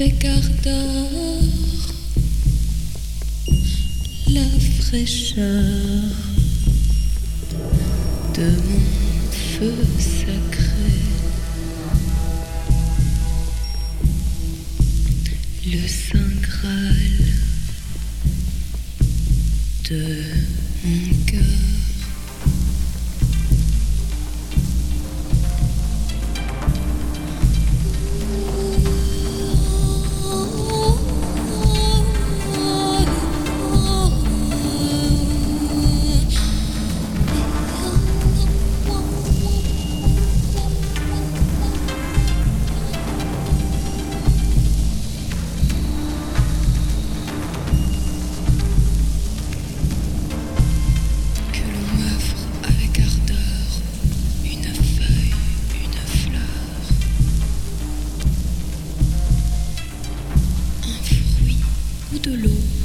fait la fraîcheur de mon feu sacré. Le Saint Graal de mon cœur. ou de l'eau.